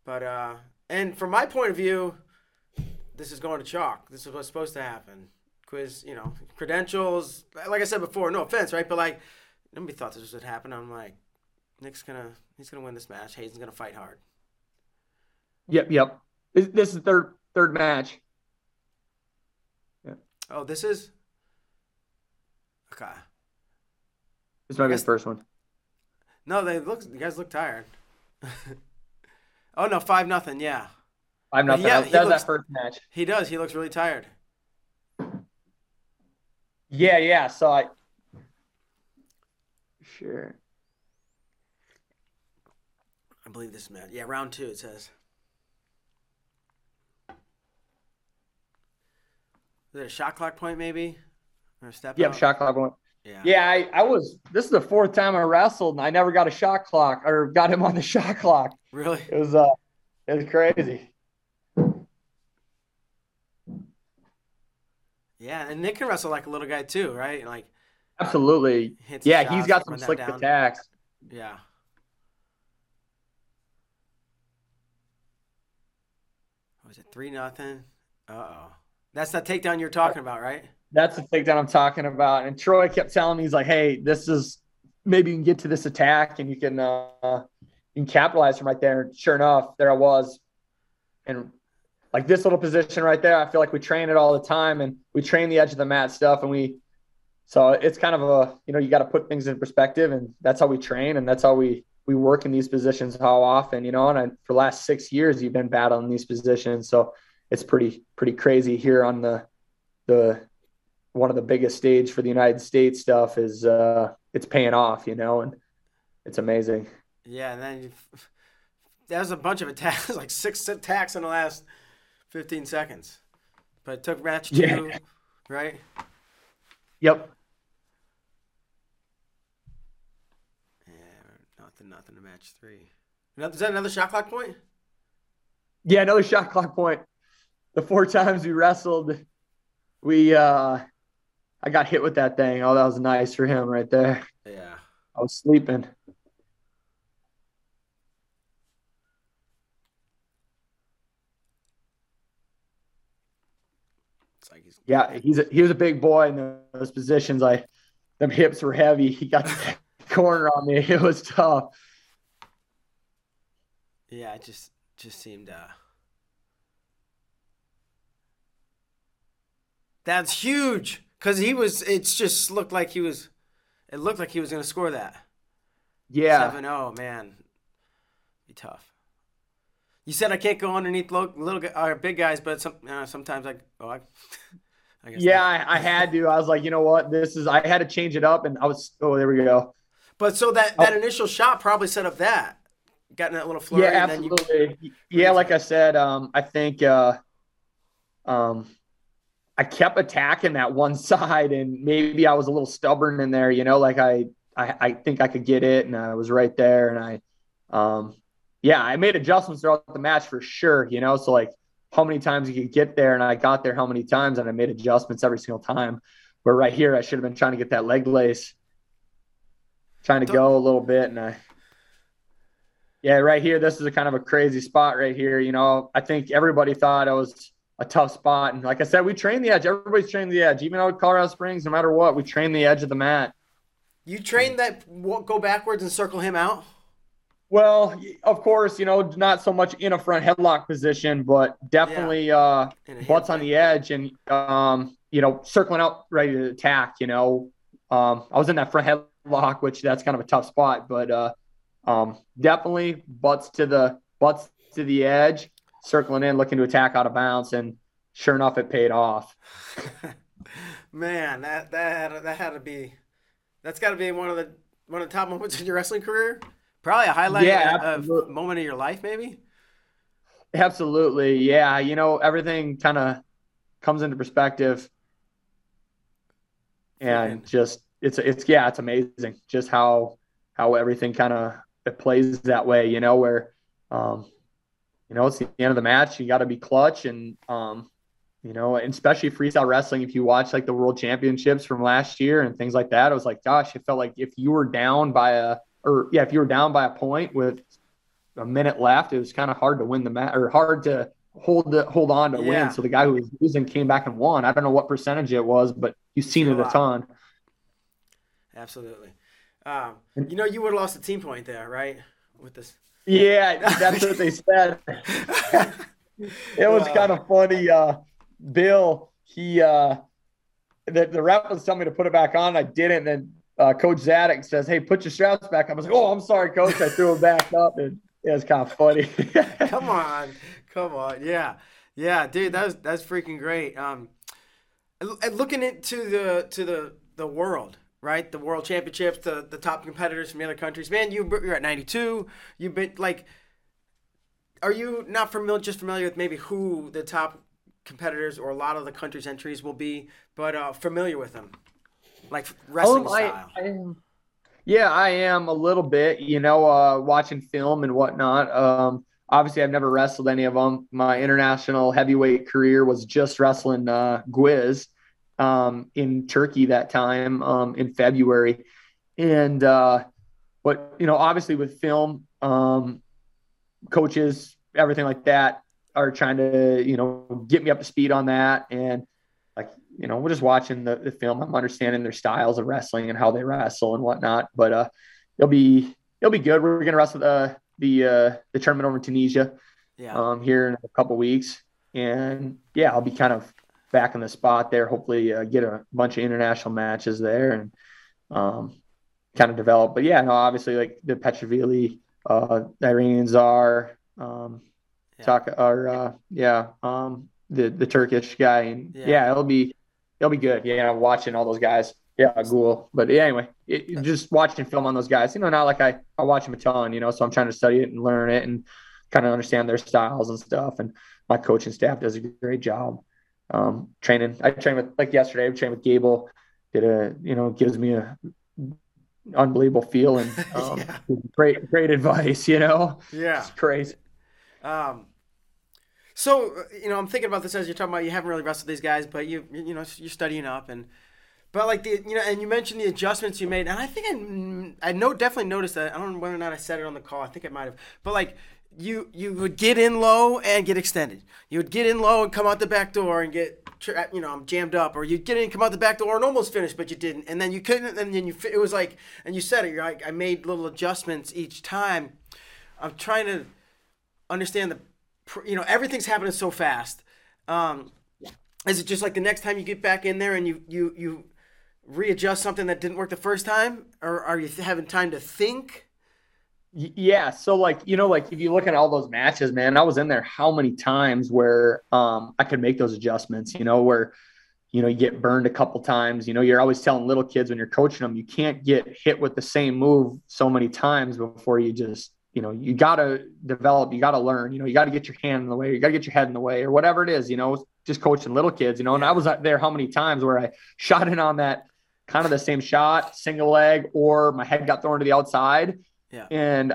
But uh, and from my point of view, this is going to chalk. This is what's supposed to happen. Gwiz, you know, credentials. Like I said before, no offense, right? But like nobody thought this would happen. I'm like, Nick's gonna he's gonna win this match. Hayden's gonna fight hard. Yep, yep. This, this is third third match. Yeah. Oh, this is. Okay. This might be the first one. No, they look. You guys look tired. oh no, five nothing. Yeah. Five nothing. Yeah, that, that was looks, that first match. He does. He looks really tired. Yeah, yeah. So I Sure. I believe this man. Yeah, round two. It says. Is it a shot clock point maybe, or a step? Yep, out? shot clock point. Yeah. Yeah, I, I was. This is the fourth time I wrestled, and I never got a shot clock or got him on the shot clock. Really? It was uh, it was crazy. Yeah, and Nick can wrestle like a little guy too, right? Like Absolutely. Yeah, he's got some slick attacks. Yeah. Was it three nothing? Uh oh. That's the takedown you're talking about, right? That's the takedown I'm talking about. And Troy kept telling me, he's like, "Hey, this is maybe you can get to this attack and you can uh, you can capitalize from right there." And sure enough, there I was, and like this little position right there, I feel like we train it all the time, and we train the edge of the mat stuff, and we so it's kind of a you know you got to put things in perspective and that's how we train and that's how we we work in these positions how often you know and I, for last six years you've been battling these positions so it's pretty pretty crazy here on the the one of the biggest stage for the united states stuff is uh it's paying off you know and it's amazing Yeah, and then that was a bunch of attacks, like six attacks in the last 15 seconds. But it took match two, Yeah. right? Yep. Yeah, nothing, nothing to match three. Is that another shot clock point? Yeah, another shot clock point. The four times we wrestled, we uh I got hit with that thing. Oh, that was nice for him right there. Yeah. I was sleeping. It's like he's Yeah, he's a, he was a big boy in those positions. I them hips were heavy. He got the corner on me. It was tough. Yeah, it just just seemed uh That's huge cuz he was it's just looked like he was it looked like he was going to score that. Yeah. 7-0, man. Be tough. You said I can't go underneath little or big guys, but some uh, sometimes I oh I, I guess Yeah. I, I had to. I was like, you know what? This is I had to change it up and I was oh there we go. But so that that Oh. initial shot probably set up that. Got in that little flurry yeah, and then you absolutely. yeah, like I said, um, I think uh, um, I kept attacking that one side, and maybe I was a little stubborn in there. You know, like I, I, I think I could get it, and I was right there, and I, um, yeah, I made adjustments throughout the match for sure. You know, so like how many times you could get there, and I got there how many times, and I made adjustments every single time. Where right here, I should have been trying to get that leg lace, trying to Don't- go a little bit, and I. Yeah, right here. This is a kind of a crazy spot right here. You know, I think everybody thought I was a tough spot, and like I said, we train the edge. Everybody's trained the edge, even out at Colorado Springs. No matter what, we train the edge of the mat. you train that go backwards and circle him out. Well, of course, you know, not so much in a front headlock position, but definitely uh, butts on the edge and um, you know, circling out ready to attack. You know, um, I was in that front headlock, which that's kind of a tough spot, but uh, um, definitely butts to the butts to the edge, circling in, looking to attack out of bounds, and sure enough, it paid off. Man, that that had, that had to be that's got to be one of the one of the top moments in your wrestling career. Probably a highlight Yeah, of, of moment of your life, maybe. Absolutely, yeah. You know, everything kind of comes into perspective, and Freaking- just it's it's yeah, it's amazing just how how everything kind of it plays that way. You know, where um, you know it's the end of the match, you got to be clutch, and um, you know, and especially freestyle wrestling. If you watch like the World Championships from last year and things like that, it was like, gosh, it felt like if you were down by a or yeah, if you were down by a point with a minute left, it was kind of hard to win the match or hard to hold the hold on to Yeah. win. So the guy who was losing came back and won. I don't know what percentage it was, but you've seen it a a ton. Absolutely. Um, you know, you would have lost a team point there, right? With this. Yeah, that's what they said. It was kind of funny. Uh, Bill, he uh, the the rep was telling me to put it back on. I didn't. And then uh, Coach Zadick says, "Hey, put your straps back." I was like, "Oh, I'm sorry, Coach." I threw it back up, and it was kind of funny. come on, come on, yeah, yeah, dude, that's that's freaking great. Um, and looking into the to the the world, right? The world championships, the the top competitors from the other countries. Man, you you're at 92. You've been like, are you not familiar? Just familiar with maybe who the top competitors or a lot of the countries' entries will be, but uh, familiar with them, like wrestling I- style. I am- yeah, I am a little bit, you know, uh, watching film and whatnot. Um, obviously, I've never wrestled any of them. My international heavyweight career was just wrestling uh, Gwiz um, in Turkey that time um, in February. And, uh, but, you know, obviously with film, um, coaches, everything like that are trying to, you know, get me up to speed on that. And, like you know we're just watching the, the film. I'm understanding their styles of wrestling and how they wrestle and whatnot. But uh it'll be it'll be good. We're gonna wrestle the the uh the tournament over in tunisia yeah, um here in a couple weeks. And yeah i'll be kind of back in the spot there hopefully uh, get a bunch of international matches there and um kind of develop but yeah no obviously like the petriashvili uh the iranians are um Yeah. talk or uh yeah um the the turkish guy and Yeah. yeah, it'll be it'll be good yeah watching all those guys Yeah, Ghoul. But yeah, anyway, it, just watching film on those guys, you know, not like I, I watch them a ton, you know, so I'm trying to study it and learn it and kind of understand their styles and stuff. And my coaching staff does a great job um, training. I trained with, like yesterday, I trained with Gable, did a, you know, gives me a unbelievable feel and um, yeah. great, great advice, you know? Yeah. It's crazy. Um, so, you know, I'm thinking about this as you're talking about, you haven't really wrestled these guys, but you, you know, you're studying up and, but like the you know, and you mentioned the adjustments you made, and I think I I know definitely noticed that. I don't know whether or not I said it on the call. I think I might have. But like you you would get in low and get extended. You would get in low and come out the back door and get you know I'm jammed up, or you'd get in, come out the back door and almost finish, but you didn't, and then you couldn't, and then you it was like, and you said it. You're like I made little adjustments each time. I'm trying to understand the, you know, everything's happening so fast. Um, is it just like the next time you get back in there and you you you readjust something that didn't work the first time, or are you having time to think? Yeah. So like, you know, like if you look at all those matches, man, I was in there how many times where um I could make those adjustments, you know, where you know, you get burned a couple times. You know, you're always telling little kids when you're coaching them, you can't get hit with the same move so many times before you just, you know, you got to develop, you got to learn, you know, you got to get your hand in the way, you got to get your head in the way or whatever it is, you know, just coaching little kids, you know. And I was there how many times where I shot in on that kind of the same shot, single leg, or my head got thrown to the outside. Yeah. And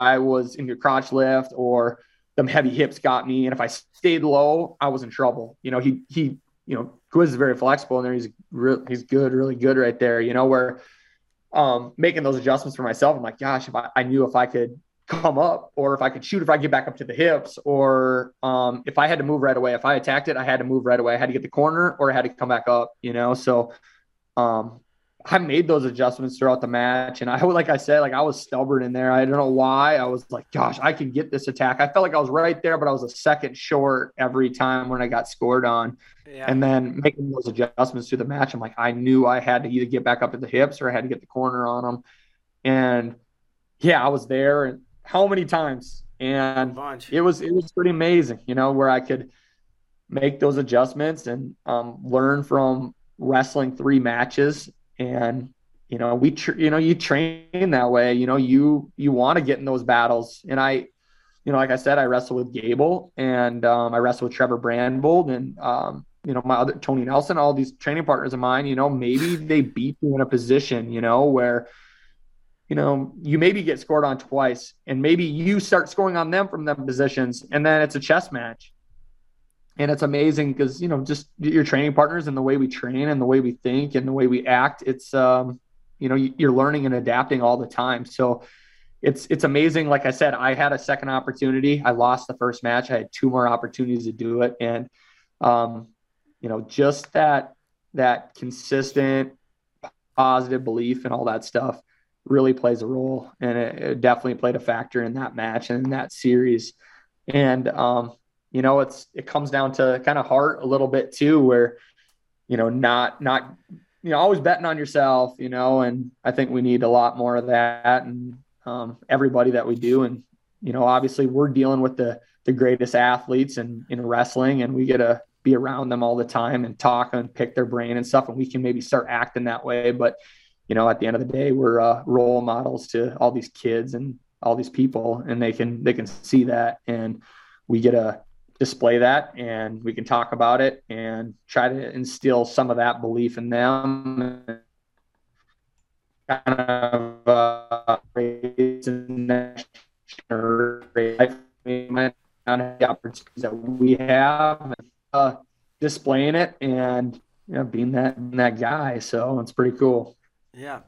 I was in your crotch lift or them heavy hips got me. And if I stayed low, I was in trouble. You know, he, he, you know, Gwiz is very flexible and there he's real, he's good, really good right there, you know, where um, making those adjustments for myself, I'm like, gosh, if I, I knew if I could come up or if I could shoot, if I get back up to the hips or um, if I had to move right away, if I attacked it, I had to move right away. I had to get the corner or I had to come back up, you know? So um, I made those adjustments throughout the match, and I like I said, like I was stubborn in there. I don't know why. I was like, gosh, I can get this attack. I felt like I was right there, but I was a second short every time when I got scored on. Yeah. And then making those adjustments through the match, I'm like, I knew I had to either get back up at the hips or I had to get the corner on them. And yeah, I was there, and how many times? And it was it was pretty amazing, you know, where I could make those adjustments and um, learn from wrestling three matches and you know we tr- you know you train that way you know you you want to get in those battles. And i you know like i said i wrestle with gable and um, i wrestle with trevor brandvold and um, you know my other tony nelson all these training partners of mine you know maybe they beat you in a position you know where you know you maybe get scored on twice and maybe you start scoring on them from them positions and then it's a chess match and it's amazing because you know just your training partners and the way we train and the way we think and the way we act it's um you know you're learning and adapting all the time. So it's it's amazing. Like i said i had a second opportunity. I lost the first match. I had two more opportunities to do it. And um you know just that that consistent positive belief and all that stuff really plays a role. And it, it definitely played a factor in that match and in that series. And um you know, it's it comes down to kind of heart a little bit too, where you know, not not you know, always betting on yourself, you know, and I think we need a lot more of that, and um, everybody that we do, and you know, obviously we're dealing with the the greatest athletes in in wrestling, and we get to be around them all the time and talk and pick their brain and stuff, and we can maybe start acting that way, but you know, at the end of the day, we're uh, role models to all these kids and all these people, and they can they can see that, and we get a display that and we can talk about it and try to instill some of that belief in them kind of uh, the opportunities that we have uh, displaying it and you know being that that guy. So it's pretty cool. Yeah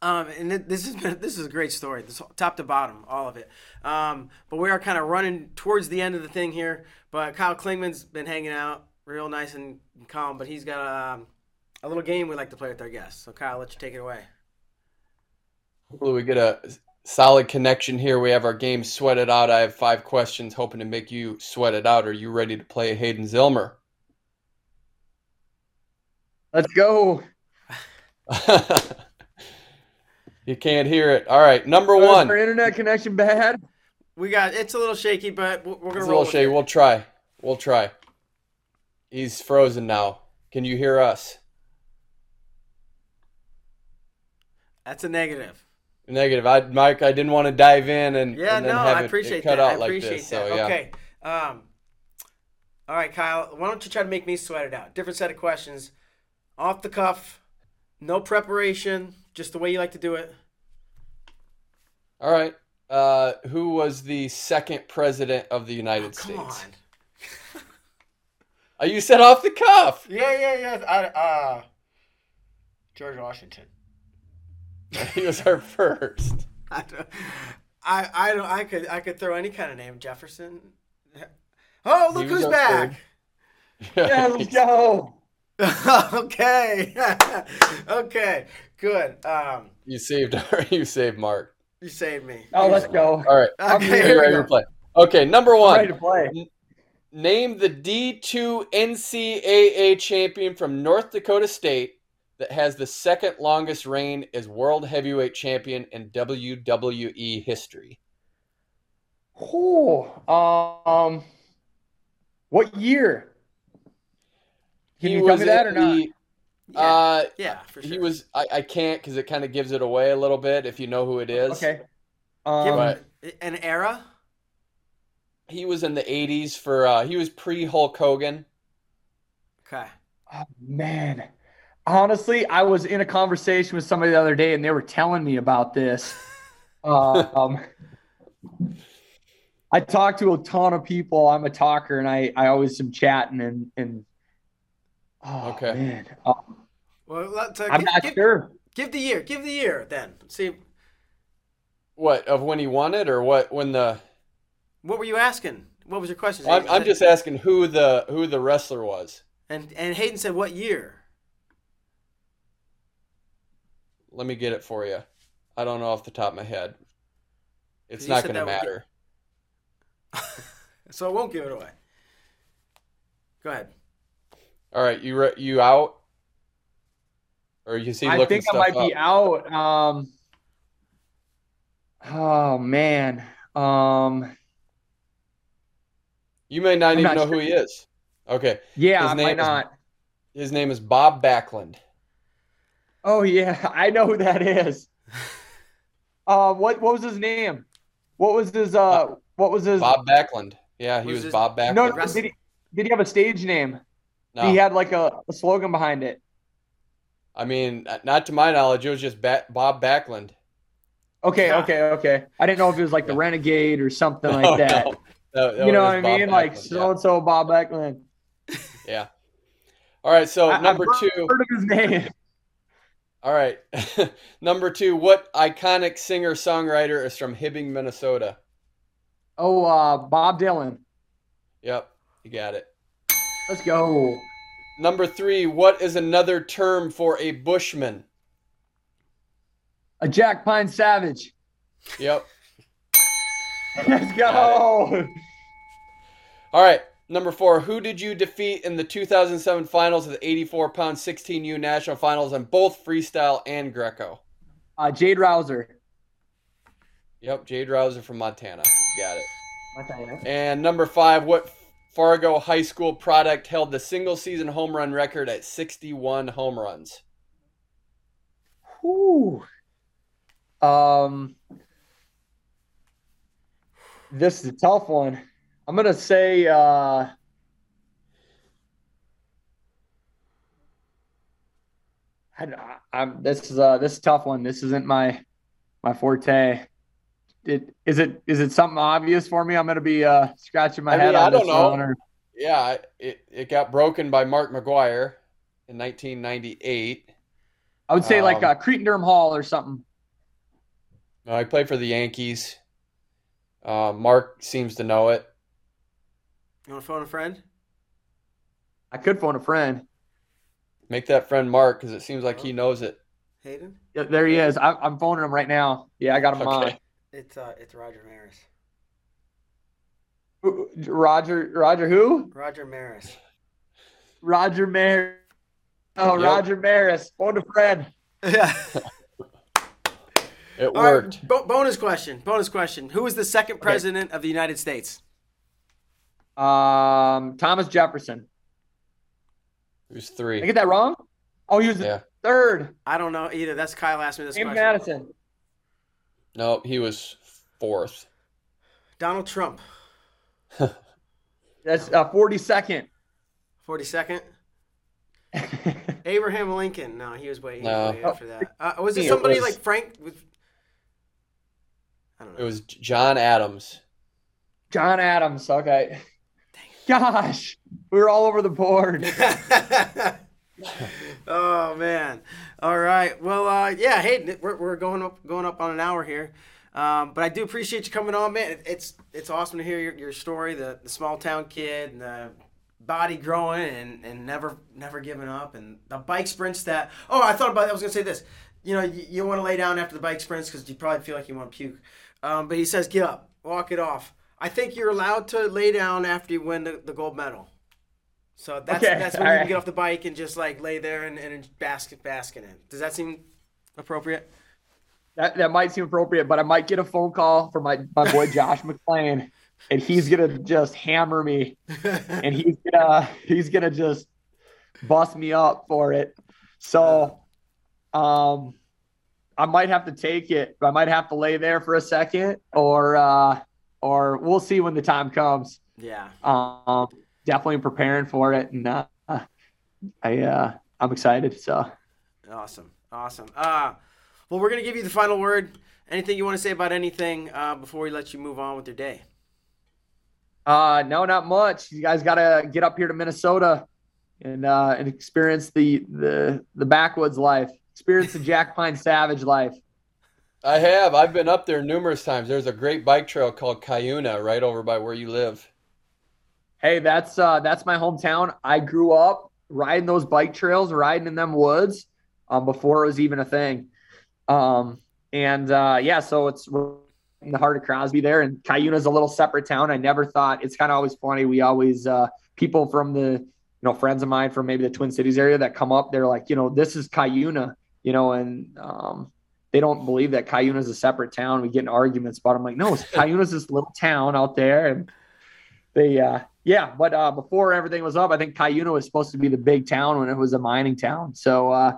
um, and this has been this is a great story, this top to bottom, all of it. Um, but we are kind of running towards the end of the thing here. But Kyle Klingman's been hanging out, real nice and calm. But he's got a, um, a little game we like to play with our guests. So Kyle, let you take it away. Hopefully, we get a solid connection here. We have our game sweated out. I have five questions, hoping to make you sweat it out. Are you ready to play Hayden Zillmer? Let's go. You can't hear it. All right, number one. Our internet connection bad. We got it's a little shaky, but we're gonna. It's a little shaky. It. We'll try. We'll try. He's frozen now. Can you hear us? That's a negative. Negative. I, Mike, I didn't want to dive in and, Yeah, and then no, have I appreciate it cut that. out I like appreciate this. that. So yeah. Okay. Um, all right, Kyle. Why don't you try to make me sweat it out? Different set of questions, off the cuff, no preparation, just the way you like to do it. All right. Uh, who was the second president of the United Oh, Come States? on. Uh, you set off the cuff. Yeah, yeah, yeah. I, uh, George Washington. he was our first. I, don't, I, I don't. I could, I could throw any kind of name. Jefferson. Oh, look He was who's our back. Yeah, let's go. okay. okay. Good. Um, You saved you saved Mark. you saved me. Oh, let's go. All right. Okay, Here here you we go. your play. Okay, number one. ready to play. Name the D2 NCAA champion from North Dakota State that has the second longest reign as world heavyweight champion in WWE history. Oh, um, what year? Can He you tell me that or in not? The- Yeah, Uh, yeah, for sure. he was. I, I can't because it kind of gives it away a little bit if you know who it is. Okay. Um, But- an era. He was in the '80s for. Uh, he was pre Hulk Hogan. Okay. oh, man, honestly, I was in a conversation with somebody the other day, and they were telling me about this. um, I talk to a ton of people. I'm a talker, and I I always am chatting and and. Oh, Okay. man. Uh, Well, let's, uh, I'm give, not give, sure. give the year. Give the year then. See, What of when he won it or what when the? what were you asking? What was your question? I'm, I'm just asking who the who the wrestler was. And and Hayden said what year? Let me get it for you. I don't know off the top of my head. It's not going to that would matter. So I won't give it away. Go ahead. All right, you re- you out? Or you see I looking think I might up? be out. Um, oh man. Um, You may not I'm even not know who he is. Okay, yeah, His I name might is- not. his name is Bob Backlund. Oh yeah, I know who that is. Uh, what what was his name? What was his uh? What was his? Bob Backlund. Yeah, he Was was his- Bob Backlund. no, no, did he did he have a stage name? No, He had like a, a slogan behind it. I mean, not to my knowledge, it was just ba- Bob Backlund. Okay, Yeah. okay, okay. I didn't know if it was like the Renegade or something No, like that. no. That- that You know was what I Bob mean? Like so and so Bob Backlund. yeah. yeah. All right, so I- I've number heard- two. Heard of his name? All right. Number two, what iconic singer songwriter is from Hibbing, Minnesota? Oh, uh, Bob Dylan. Yep, you got it. Let's go. Number three, what is another term for a bushman? A Jack Pine Savage. Yep. Let's go. All right. Number four, who did you defeat in the 2007 finals of the 84 pound 16U national finals on both freestyle and Greco? Uh, Jade Rouser. Yep, Jade Rouser from Montana. Got it. Montana. And number five, what Fargo High School product held the single season home run record at 61 home runs? Whew. Um, this is a tough one. I'm gonna say uh, I, I'm this is uh this is a tough one. This isn't my my forte. It, is it is it something obvious for me? I'm gonna be uh scratching my I head mean, on I don't this know. or- Yeah, it, it got broken by Mark McGwire in 1998. I would say like Um, uh, Cretin Hall or something. Uh, I played for the Yankees. Uh, Mark seems to know it. You want to phone a friend? I could phone a friend. Make that friend Mark because it seems like he knows it. Hayden? Yeah, there he is. I, I'm phoning him right now. Yeah, I got him on. Okay. It's uh, it's Roger Maris. Roger, Roger, who? Roger Maris. Roger Maris. Oh, Yep. Roger Maris. Phone a friend. Yeah. It All right, worked. bo- bonus question. Bonus question. Who was the second president of the United States? Um, Thomas Jefferson. It was Did I get that wrong? Oh, he was the Yeah. third? I don't know either. That's Kyle asked me this James question. Madison. No, he was fourth. Donald Trump, That's uh, 42nd. 42nd. Abraham Lincoln. No, he was way, he No. way after that. Uh, was it It somebody was- like Frank? With, I don't know. It was John Adams. John Adams. Okay. Gosh, we were all over the board. oh man! All right. Well, uh, yeah. Hey, we're, we're going up going up on an hour here, um, but I do appreciate you coming on, man. It, it's it's awesome to hear your, your story, the the small town kid, and the body growing and, and never never giving up, and the bike sprints that. Oh, I thought about. I was gonna say this. You know, you, you want to lay down after the bike sprints because you probably feel like you want to puke. Um, but he says, get up, walk it off. I think you're allowed to lay down after you win the, the gold medal. So that's Okay, that's when you all can right. get off the bike and just like lay there and, and bask bask in it. Does that seem appropriate? That, that might seem appropriate, but I might get a phone call from my, my boy Josh McClain, and he's gonna just hammer me, and he's gonna he's gonna just bust me up for it. So, um, I might have to take it. I might have to lay there for a second, or uh, or we'll see when the time comes. Yeah. Um, definitely preparing for it, and uh, I uh, I'm excited. So. Awesome. Awesome. Uh, well, we're gonna give you the final word. Anything you want to say about anything uh, before we let you move on with your day? Uh, no, not much. You guys got to get up here to Minnesota and uh, and experience the the the backwoods life. Experience the Jack Pine Savage life. I have. I've been up there numerous times. There's a great bike trail called Cuyuna right over by where you live. Hey, that's uh, that's my hometown. I grew up riding those bike trails, riding in them woods, um, before it was even a thing. Um, and uh, yeah, so it's in the heart of Crosby there, and Cuyuna's a little separate town. I never thought it's kind of always funny. We always uh, people from the you know friends of mine from maybe the Twin Cities area that come up, they're like, you know, this is Cuyuna, you know, and um, they don't believe that Cuyuna is a separate town. We get in arguments about. It. I'm like, no, Cuyuna's this little town out there, and they uh, yeah, but uh, before everything was up, I think Cuyuna was supposed to be the big town when it was a mining town. So uh,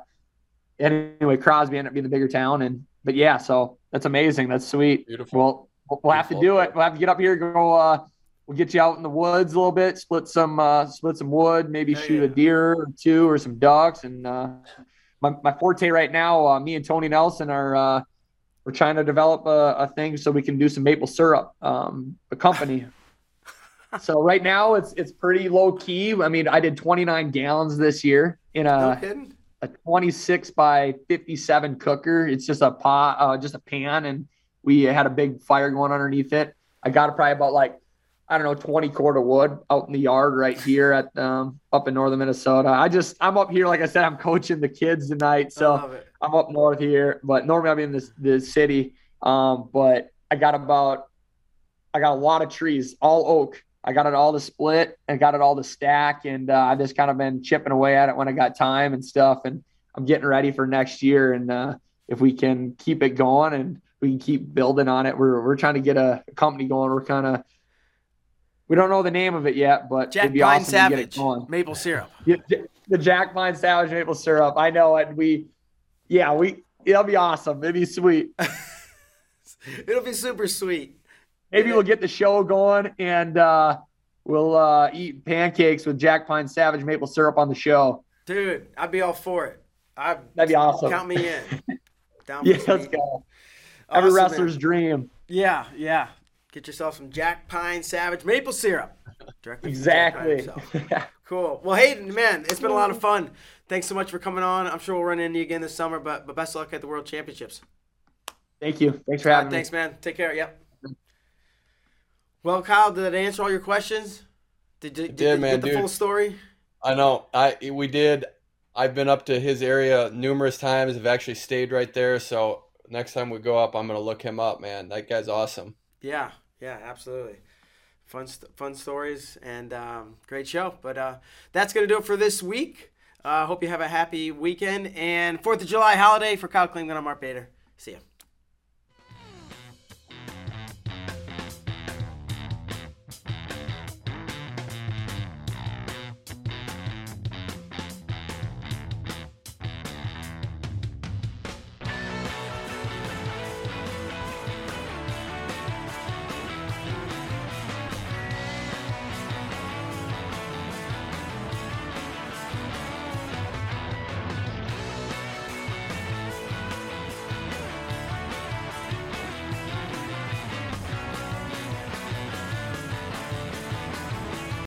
anyway, Crosby ended up being the bigger town, and but yeah, so that's amazing. That's sweet. Beautiful. Well, we'll- have to do it. We'll have to get up here, go. Uh, we'll get you out in the woods a little bit, split some, uh, split some wood, maybe Hell shoot yeah. a deer or two or some ducks. And uh, my my forte right now, uh, me and Tony Nelson are. Uh, we're trying to develop a, a thing so we can do some maple syrup, um, a company. so right now it's it's pretty low key. I mean, I did 29 gallons this year in a kidding. a 26 by 57 cooker. It's just a pot, uh, just a pan, and we had a big fire going underneath it. I got probably about like I don't know 20 cord of wood out in the yard right here at um, up in northern Minnesota. I just I'm up here, like I said, I'm coaching the kids tonight, so. I'm up north here. But normally I'm in this the city, um, but I got about I got a lot of trees, all oak. I got it all to split and got it all to stack, and uh, I just kind of been chipping away at it when I got time and stuff. And I'm getting ready for next year. And uh, if we can keep it going and we can keep building on it, we're we're trying to get a, a company going. We're kind of we don't know the name of it yet, but Jack it'd be Pine awesome to get it Savage going. maple syrup. Yeah, the Jack Pine Savage maple syrup. I know it. We, yeah, we. It'll be awesome. It'll be sweet. It'll be super sweet. Maybe we'll get the show going and uh, we'll uh, eat pancakes with Jack Pine Savage maple syrup on the show. Dude, I'd be all for it. I That'd be awesome. count me in. Down Yeah, let's go. Every wrestler's man. dream. Yeah, yeah. Get yourself some Jack Pine Savage maple syrup. Directly from Jack Pine Exactly. Cool. Well, Hayden, man, it's been a lot of fun. Thanks so much for coming on. I'm sure we'll run into you again this summer, but but best of luck at the World Championships. Thank you. Thanks for All right, having me. thanks, man. Take care. Yep. Well, Kyle, did that answer all your questions? Did, did, did, you man, get the dude. full story? I know. I we did. I've been up to his area numerous times. I've actually stayed right there. So next time we go up, I'm gonna look him up, man. That guy's awesome. Yeah, yeah, absolutely. Fun, st- fun stories and um, great show. But uh, that's gonna do it for this week. Uh, hope you have a happy weekend and Fourth of July holiday for Kyle Klingman. I'm Mark Bader. See ya.